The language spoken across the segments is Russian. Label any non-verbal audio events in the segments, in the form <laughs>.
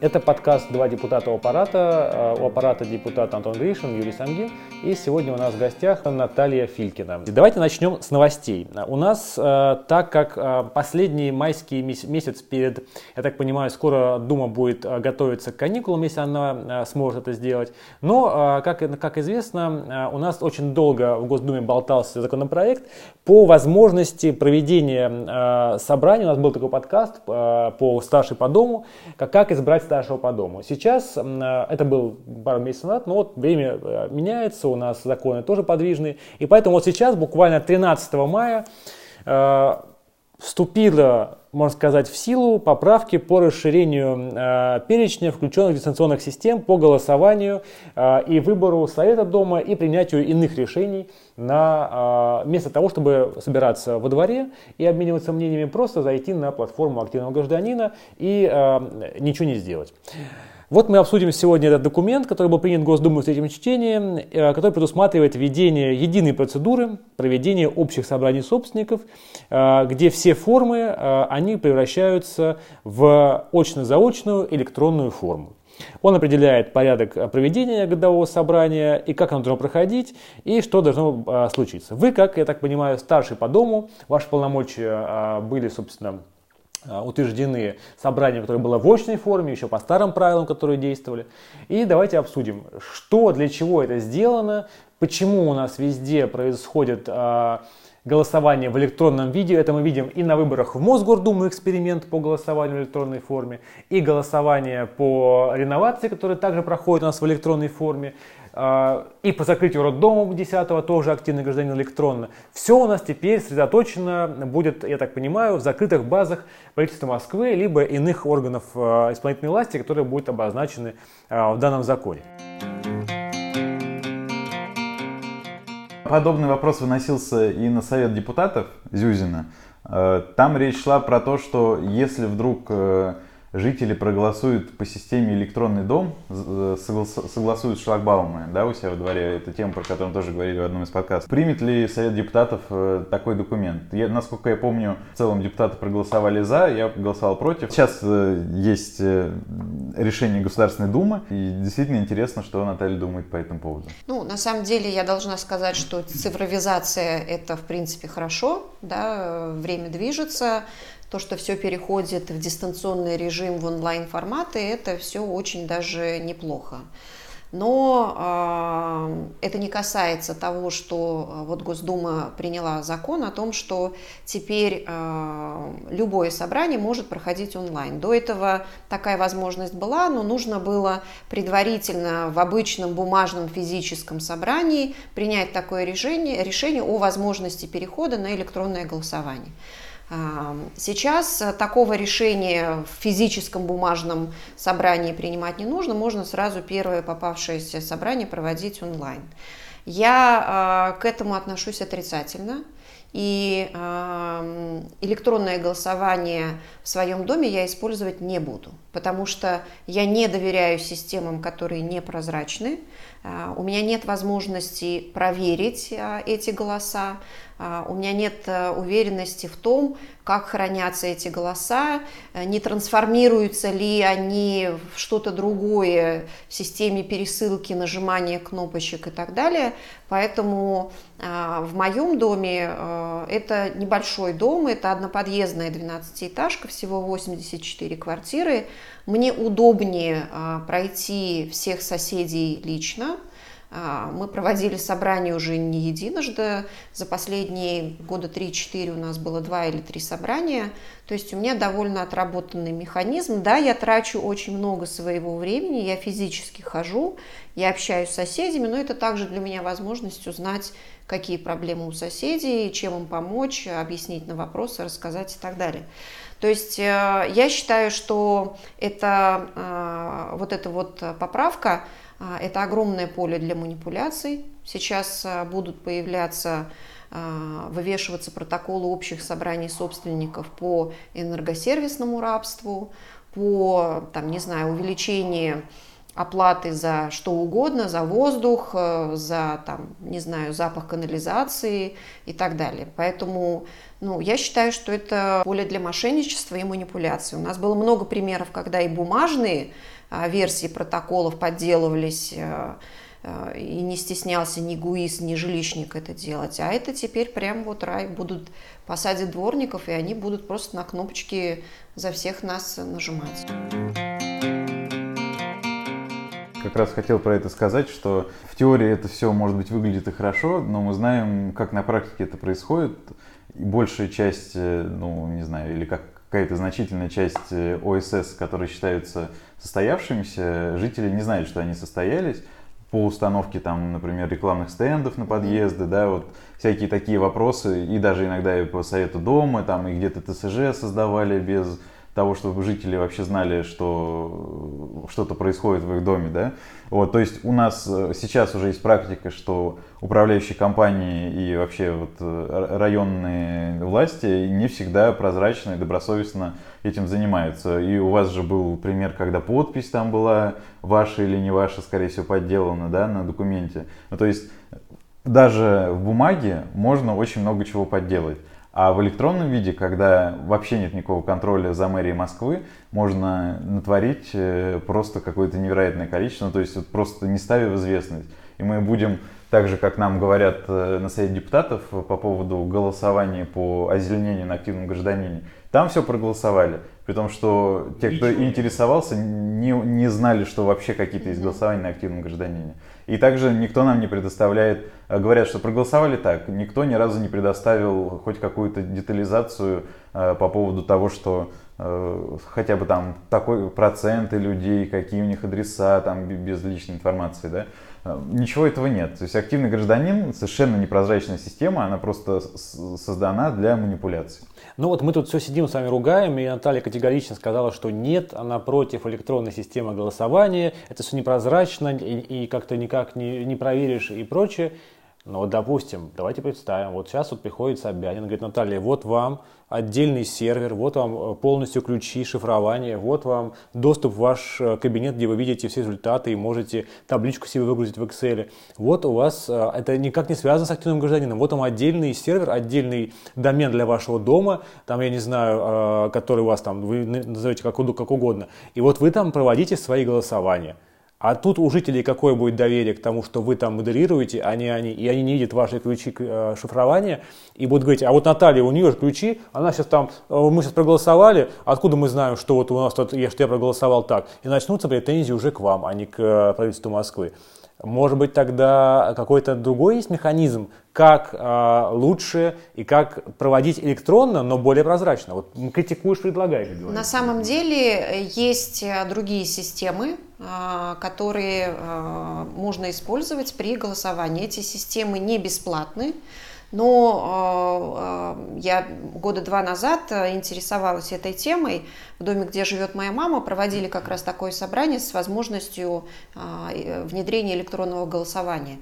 Это подкаст «Два депутата у аппарата». Э, у аппарата депутат Антон Гришин, Юрий Самгин. И сегодня у нас в гостях Наталья Филькина. Давайте начнем с новостей. У нас, э, так как э, последний майский месяц перед, я так понимаю, скоро Дума будет готовиться к каникулам, если она сможет это сделать. Но, как, как известно, у нас очень долго в Госдуме болтался законопроект по возможности проведения собрания. У нас был такой подкаст по старшей по дому, как избрать старшего по дому. Сейчас, э, это был пару месяцев назад, но вот время э, меняется, у нас законы тоже подвижные. И поэтому вот сейчас, буквально 13 мая, э, вступила, можно сказать, в силу поправки по расширению э, перечня включенных дистанционных систем по голосованию э, и выбору Совета Дома и принятию иных решений на, э, вместо того, чтобы собираться во дворе и обмениваться мнениями, просто зайти на платформу активного гражданина и э, ничего не сделать. Вот мы обсудим сегодня этот документ, который был принят Госдумой в третьем чтении, э, который предусматривает введение единой процедуры проведения общих собраний собственников, э, где все формы, э, они превращаются в очно-заочную электронную форму. Он определяет порядок проведения годового собрания и как оно должно проходить, и что должно случиться. Вы, как я так понимаю, старший по дому, ваши полномочия были, собственно, утверждены собранием, которое было в очной форме, еще по старым правилам, которые действовали. И давайте обсудим, что, для чего это сделано, почему у нас везде происходит а, голосование в электронном виде. Это мы видим и на выборах в Мосгордуму эксперимент по голосованию в электронной форме, и голосование по реновации, которое также проходит у нас в электронной форме. А, и по закрытию роддома 10 тоже активный гражданин электронно. Все у нас теперь сосредоточено будет, я так понимаю, в закрытых базах правительства Москвы, либо иных органов а, исполнительной власти, которые будут обозначены а, в данном законе. Подобный вопрос выносился и на Совет депутатов Зюзина. Там речь шла про то, что если вдруг э, жители проголосуют по системе электронный дом, э, согласуют шлагбаумы, да, у себя во дворе, это тема, про которую тоже говорили в одном из подкастов. Примет ли Совет депутатов э, такой документ? Я, насколько я помню, в целом депутаты проголосовали за, я голосовал против. Сейчас э, есть решение Государственной Думы, и действительно интересно, что Наталья думает по этому поводу. Ну, на самом деле, я должна сказать, что цифровизация это, в принципе, хорошо, да, время движется, то, что все переходит в дистанционный режим, в онлайн-форматы, это все очень даже неплохо. Но э, это не касается того, что а, вот Госдума приняла закон о том, что теперь э, любое собрание может проходить онлайн. До этого такая возможность была, но нужно было предварительно в обычном бумажном физическом собрании принять такое решение, решение о возможности перехода на электронное голосование. Сейчас э, такого решения в физическом бумажном собрании принимать не нужно, можно сразу первое попавшееся собрание проводить онлайн. Я э, к этому отношусь отрицательно. И электронное голосование в своем доме я использовать не буду, потому что я не доверяю системам, которые непрозрачны. А, у меня нет возможности проверить а, эти голоса. А, у меня нет э, уверенности в том, как хранятся эти голоса, э, не трансформируются ли они в что-то другое в системе пересылки, нажимания кнопочек и так далее. Поэтому в моем доме э, это небольшой дом, это одноподъездная 12-этажка, всего 84 квартиры. Мне удобнее пройти всех соседей лично, а, мы проводили собрания уже не единожды. За последние года 3-4 у нас было два или три собрания. То есть у меня довольно отработанный механизм. Да, я трачу очень много своего времени, я физически хожу, я общаюсь с соседями, но это также для меня возможность узнать, какие проблемы у соседей, чем им помочь, объяснить на вопросы, рассказать и так далее. То есть э, я считаю, что это, э, вот эта вот поправка, а, это огромное поле для манипуляций. Сейчас а, будут появляться, а, вывешиваться протоколы общих собраний собственников по энергосервисному рабству, по, там, не знаю, увеличению оплаты за что угодно, за воздух, э, за, там, не знаю, запах канализации и так далее. Поэтому Ну, я считаю, что это поле для мошенничества и манипуляции. У нас было много примеров, когда и бумажные а, версии протоколов подделывались, а, а, и не стеснялся ни ГУИС, ни жилищник это делать. А это теперь прям вот рай будут посадить дворников, и они будут просто на кнопочки за всех нас нажимать. Как раз хотел про это сказать, что в теории это все, может быть, выглядит и хорошо, но мы знаем, как на практике это происходит. И большая часть, э, ну, не знаю, или как какая-то значительная часть э, ОСС, которые считаются состоявшимися, жители не знают, что они состоялись. По установке там, например, рекламных стендов на подъезды, да, вот всякие такие вопросы, и даже иногда и по совету дома, там, и где-то ТСЖ создавали без того, чтобы жители вообще знали, что что-то происходит в их доме, да. Вот, то есть у нас э, сейчас уже есть практика, что управляющие компании и вообще вот э, районные власти не всегда прозрачно и добросовестно этим занимаются. И у вас же был пример, когда подпись там была ваша или не ваша, скорее всего, подделана, да, на документе. Ну, то есть даже в бумаге можно очень много чего подделать. А в электронном виде, когда вообще нет никакого контроля за мэрией Москвы, можно натворить э, просто какое-то невероятное количество, ну, то есть вот просто не ставя в известность. И мы будем, так же как нам говорят э, на Совете депутатов по поводу голосования по озеленению на активном гражданине, там все проголосовали. При том, что те, кто интересовался, не, не знали, что вообще какие-то есть голосования на активном гражданине. И также никто нам не предоставляет, э, говорят, что проголосовали так, никто ни разу не предоставил хоть какую-то детализацию э, по поводу того, что э, хотя бы там такой проценты людей, какие у них адреса, там без личной информации, да. Э, ничего этого нет. То есть активный гражданин, совершенно непрозрачная система, она просто создана для манипуляций. Ну вот мы тут все сидим с вами ругаем, и Наталья категорично сказала, что нет, она против электронной системы голосования, это все непрозрачно и, и как-то никак не, не проверишь и прочее. Но вот, допустим, давайте представим, вот сейчас вот приходит Собянин, говорит, Наталья, вот вам отдельный сервер, вот вам э, полностью ключи шифрования, вот вам доступ в ваш э, кабинет, где вы видите все результаты и можете табличку себе выгрузить в Excel. Вот у вас, э, это никак не связано с активным гражданином, вот вам отдельный сервер, отдельный домен для вашего дома, там, я не знаю, который у вас там, вы назовете как, как угодно, и вот вы там проводите свои голосования. А тут у жителей какое будет доверие к тому, что вы там модерируете, а не они, и они не видят ваши ключи э, шифрования, и будут говорить, а вот Наталья, у нее же ключи, она сейчас там, э, мы сейчас проголосовали, откуда мы знаем, что вот у нас тут, я, что я проголосовал так, и начнутся претензии уже к вам, а не к э, правительству Москвы. Может быть, тогда какой-то другой есть механизм, как э, лучше и как проводить электронно, но более прозрачно. Вот критикуешь, предлагаешь. На самом деле есть другие системы, а, которые а, можно использовать при голосовании. Эти системы не бесплатны, но а, я года два назад интересовалась этой темой. В доме, где живет моя мама, проводили как раз такое собрание с возможностью внедрения электронного голосования.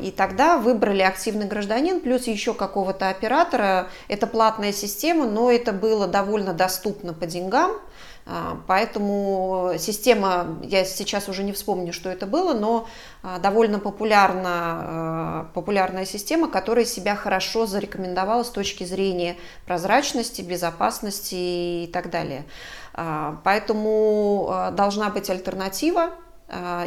И тогда выбрали активный гражданин плюс еще какого-то оператора. Это платная система, но это было довольно доступно по деньгам. А, поэтому система, я сейчас уже не вспомню, что это было, но а, довольно популярна, а, популярная система, которая себя хорошо зарекомендовала с точки зрения прозрачности, безопасности и так далее. Поэтому должна быть альтернатива.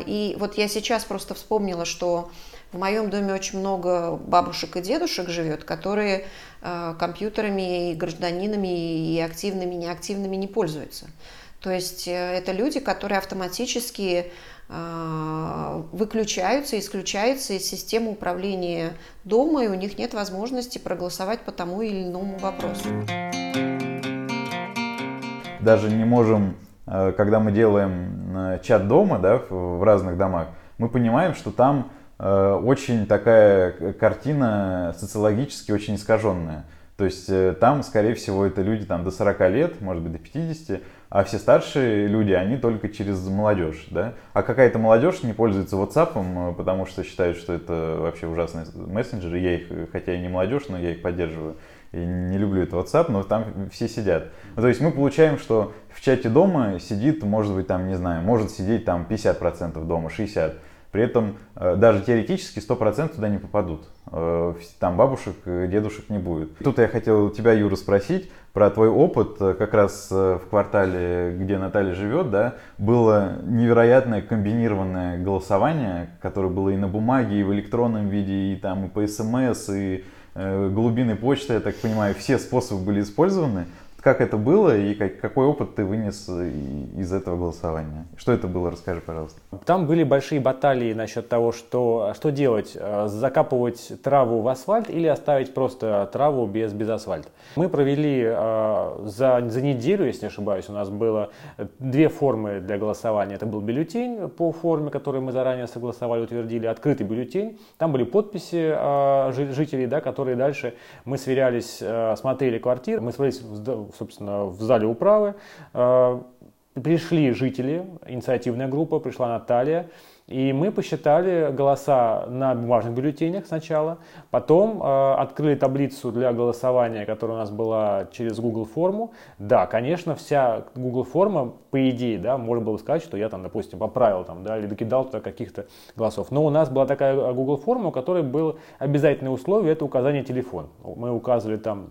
И вот я сейчас просто вспомнила, что в моем доме очень много бабушек и дедушек живет, которые э, компьютерами и гражданинами и активными, и неактивными не пользуются. То есть э, это люди, которые автоматически э, выключаются, исключаются из системы управления дома, и у них нет возможности проголосовать по тому или иному вопросу. Даже не можем, когда мы делаем чат дома, да, в разных домах, мы понимаем, что там очень такая картина социологически очень искаженная. То есть э, там, скорее всего, это люди там, до 40 лет, может быть, до 50, а все старшие люди, они только через молодежь. Да? А какая-то молодежь не пользуется WhatsApp, э, потому что считают, что это вообще ужасный мессенджер. Я их, хотя и не молодежь, но я их поддерживаю. И не люблю этот WhatsApp, но там все сидят. Ну, то есть мы получаем, что в чате дома сидит, может быть, там, не знаю, может сидеть там 50% дома, 60%. При этом э, даже теоретически 100% туда не попадут. Э, там бабушек, дедушек не будет. Тут я хотел тебя, Юра, спросить про твой опыт как раз в квартале, где Наталья живет, да, было невероятное комбинированное голосование, которое было и на бумаге, и в электронном виде, и там и по СМС, и э, глубины почты, я так понимаю, все способы были использованы. Как это было и как, какой опыт ты вынес из этого голосования? Что это было? Расскажи, пожалуйста. Там были большие баталии насчет того, что, что делать. Э, закапывать траву в асфальт или оставить просто траву без, без асфальта. Мы провели э, за, за неделю, если не ошибаюсь, у нас было две формы для голосования. Это был бюллетень по форме, которую мы заранее согласовали, утвердили, открытый бюллетень. Там были подписи э, жителей, да, которые дальше мы сверялись, э, смотрели квартиры, мы сверялись собственно, в зале управы. Э, пришли жители, инициативная группа, пришла Наталья, и мы посчитали голоса на бумажных бюллетенях сначала, потом э, открыли таблицу для голосования, которая у нас была через Google форму. Да, конечно, вся Google форма, по идее, да, можно было сказать, что я там, допустим, поправил там, да, или докидал туда каких-то голосов. Но у нас была такая Google форма, у которой было обязательное условие, это указание телефона. Мы указывали там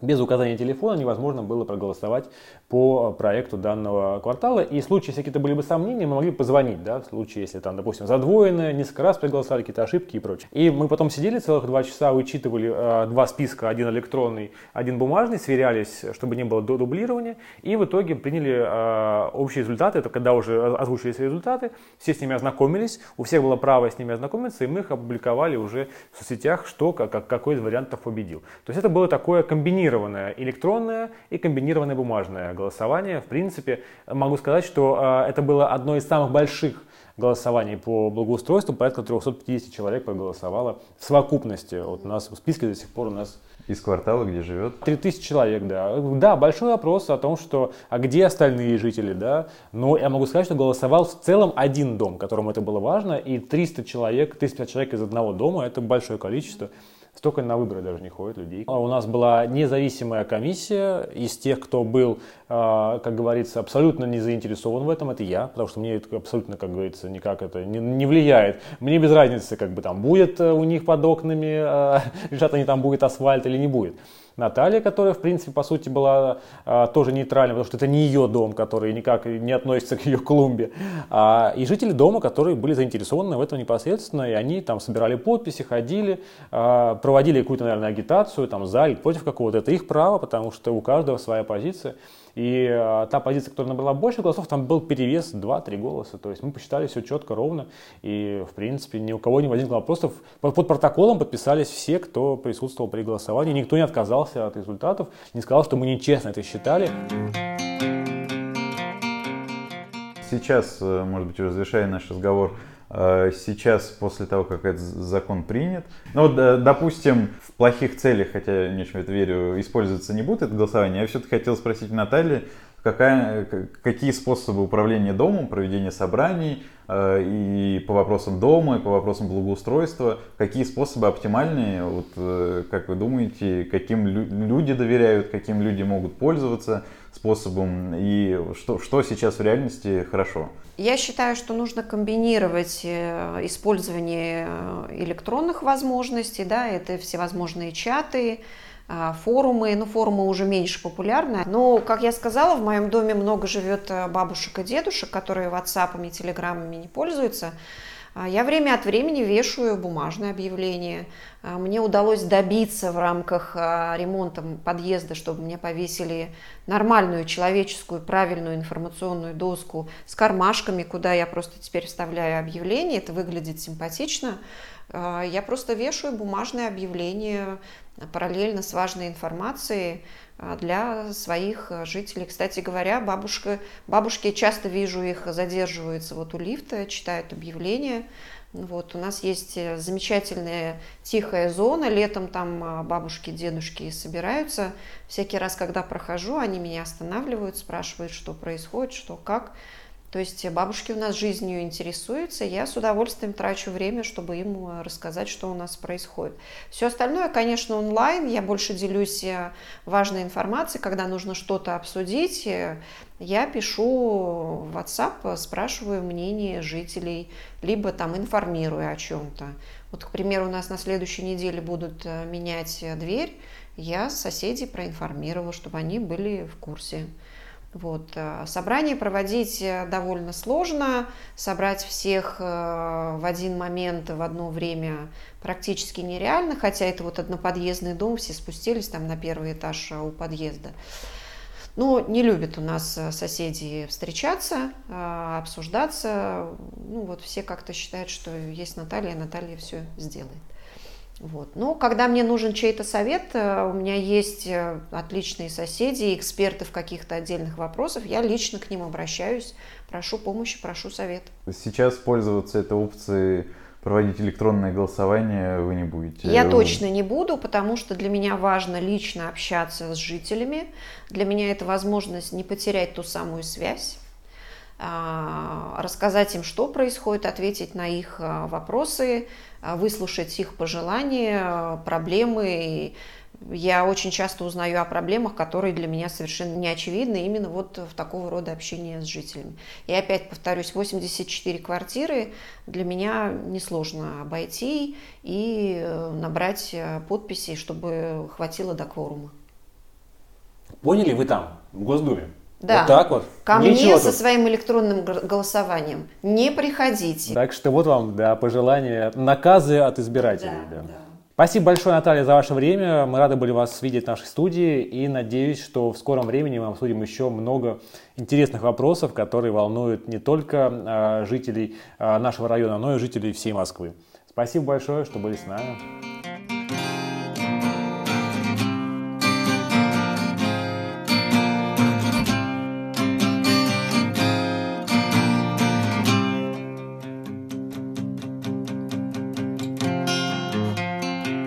без указания телефона невозможно было проголосовать по проекту данного квартала. И в случае, если какие-то были бы сомнения, мы могли позвонить, да, в случае, если там, допустим, задвоенное, несколько раз проголосовали, какие-то ошибки и прочее. И мы потом сидели целых два часа, вычитывали э, два списка, один электронный, один бумажный, сверялись, чтобы не было дублирования, и в итоге приняли э, общие результаты, это когда уже озвучились результаты, все с ними ознакомились, у всех было право с ними ознакомиться, и мы их опубликовали уже в соцсетях, что, как, какой из вариантов победил. То есть это было такое комбинированное электронное и комбинированное бумажное голосование. В принципе, могу сказать, что а, это было одно из самых больших голосований по благоустройству. Порядка 350 человек проголосовало в совокупности. Вот у нас в списке до сих пор у нас из квартала, где живет? 3000 человек, да. Да, большой вопрос о том, что, а где остальные жители, да. Но я могу сказать, что голосовал в целом один дом, которому это было важно, и 300 человек, 350 человек из одного дома, это большое количество. Столько на выборы даже не ходит людей. А у нас была независимая комиссия из тех, кто был, а, как говорится, абсолютно не заинтересован в этом. Это я, потому что мне это абсолютно, как говорится, никак это не, не влияет. Мне без разницы, как бы там будет э, у них под окнами, а, <laughs> лежат они там, будет асфальт или не будет. Наталья, которая, в принципе, по сути, была а, тоже нейтральной, потому что это не ее дом, который никак не относится к ее клумбе, а, и жители дома, которые были заинтересованы в этом непосредственно, и они там собирали подписи, ходили, а, проводили какую-то, наверное, агитацию, там, за или против какого-то. Это их право, потому что у каждого своя позиция. И э, та позиция, которая набрала больше голосов, там был перевес 2-3 голоса. То есть мы посчитали все четко, ровно. И, в принципе, ни у кого не возникло вопросов. Под, протоколом подписались все, кто присутствовал при голосовании. Никто не отказался от результатов, не сказал, что мы нечестно это считали. Сейчас, э, может быть, завершая наш разговор, Э, сейчас, после того, как этот закон принят. Ну, вот, допустим, в плохих целях, хотя я не очень в это верю, использоваться не будет это голосование, я все-таки хотел спросить Натальи, какая, какие способы управления домом, проведения собраний э, и по вопросам дома, и по вопросам благоустройства, какие способы оптимальные, вот, э, как вы думаете, каким люди доверяют, каким люди могут пользоваться способом, и что, что сейчас в реальности хорошо? Я считаю, что нужно комбинировать э, использование э, электронных возможностей, да, это всевозможные чаты, форумы, ну форумы уже меньше популярны, но, как я сказала, в моем доме много живет бабушек и дедушек, которые WhatsApp и телеграммами не пользуются, а я время от времени вешаю бумажные объявления. А мне удалось добиться в рамках а, ремонта подъезда, чтобы мне повесили нормальную человеческую правильную информационную доску с кармашками, куда я просто теперь вставляю объявления. Это выглядит симпатично. Я просто вешаю бумажные объявления параллельно с важной информацией. А, для своих э, жителей. Кстати говоря, бабушка, бабушки часто вижу их задерживаются вот у лифта, читают объявления. Вот, у нас есть э, замечательная тихая зона, летом там а, бабушки, дедушки собираются. Всякий раз, когда прохожу, они меня останавливают, спрашивают, что происходит, что как. То есть бабушки у нас жизнью интересуются, я с удовольствием трачу время, чтобы им э, рассказать, что у нас происходит. Все остальное, конечно, онлайн. Я больше делюсь э, важной информацией, когда нужно что-то обсудить. Э, я пишу в WhatsApp, спрашиваю мнение жителей, либо там информирую о чем-то. Вот, к примеру, у нас на следующей неделе будут менять дверь. Я соседей проинформировала, чтобы они были в курсе. Вот. Э, собрание проводить э, довольно сложно, собрать всех э, в один момент, в одно время практически нереально, хотя это вот одноподъездный дом, все спустились там на первый этаж у подъезда. Но не любят у нас соседи встречаться, обсуждаться. Ну вот все как-то считают, что есть Наталья, Наталья все сделает. Вот. Но когда мне нужен чей-то совет, э, у меня есть э, отличные соседи, эксперты в каких-то отдельных вопросах, я лично к ним обращаюсь, прошу помощи, прошу совет. Сейчас пользоваться этой опцией проводить электронное голосование вы не будете? Я точно не буду, потому что для меня важно лично общаться с жителями. Для меня это возможность не потерять ту самую связь рассказать им, что происходит, ответить на их а, вопросы, а, выслушать их пожелания, проблемы. Я очень часто узнаю о проблемах, которые для меня совершенно не очевидны именно вот в такого рода общении с жителями. И опять повторюсь, 84 квартиры для меня несложно обойти и э, набрать э, подписи, чтобы хватило до кворума. Поняли вы там, в Госдуме? Да. Вот так вот. Ко Ничего мне тут. со своим электронным голосованием не приходите. Так что вот вам, да, пожелания, наказы от избирателей. Да, да. Да. Спасибо большое, Наталья, за ваше время. Мы рады были вас видеть в нашей студии и надеюсь, что в скором времени мы обсудим еще много интересных вопросов, которые волнуют не только а, жителей а, нашего района, но и жителей всей Москвы. Спасибо большое, что были с нами.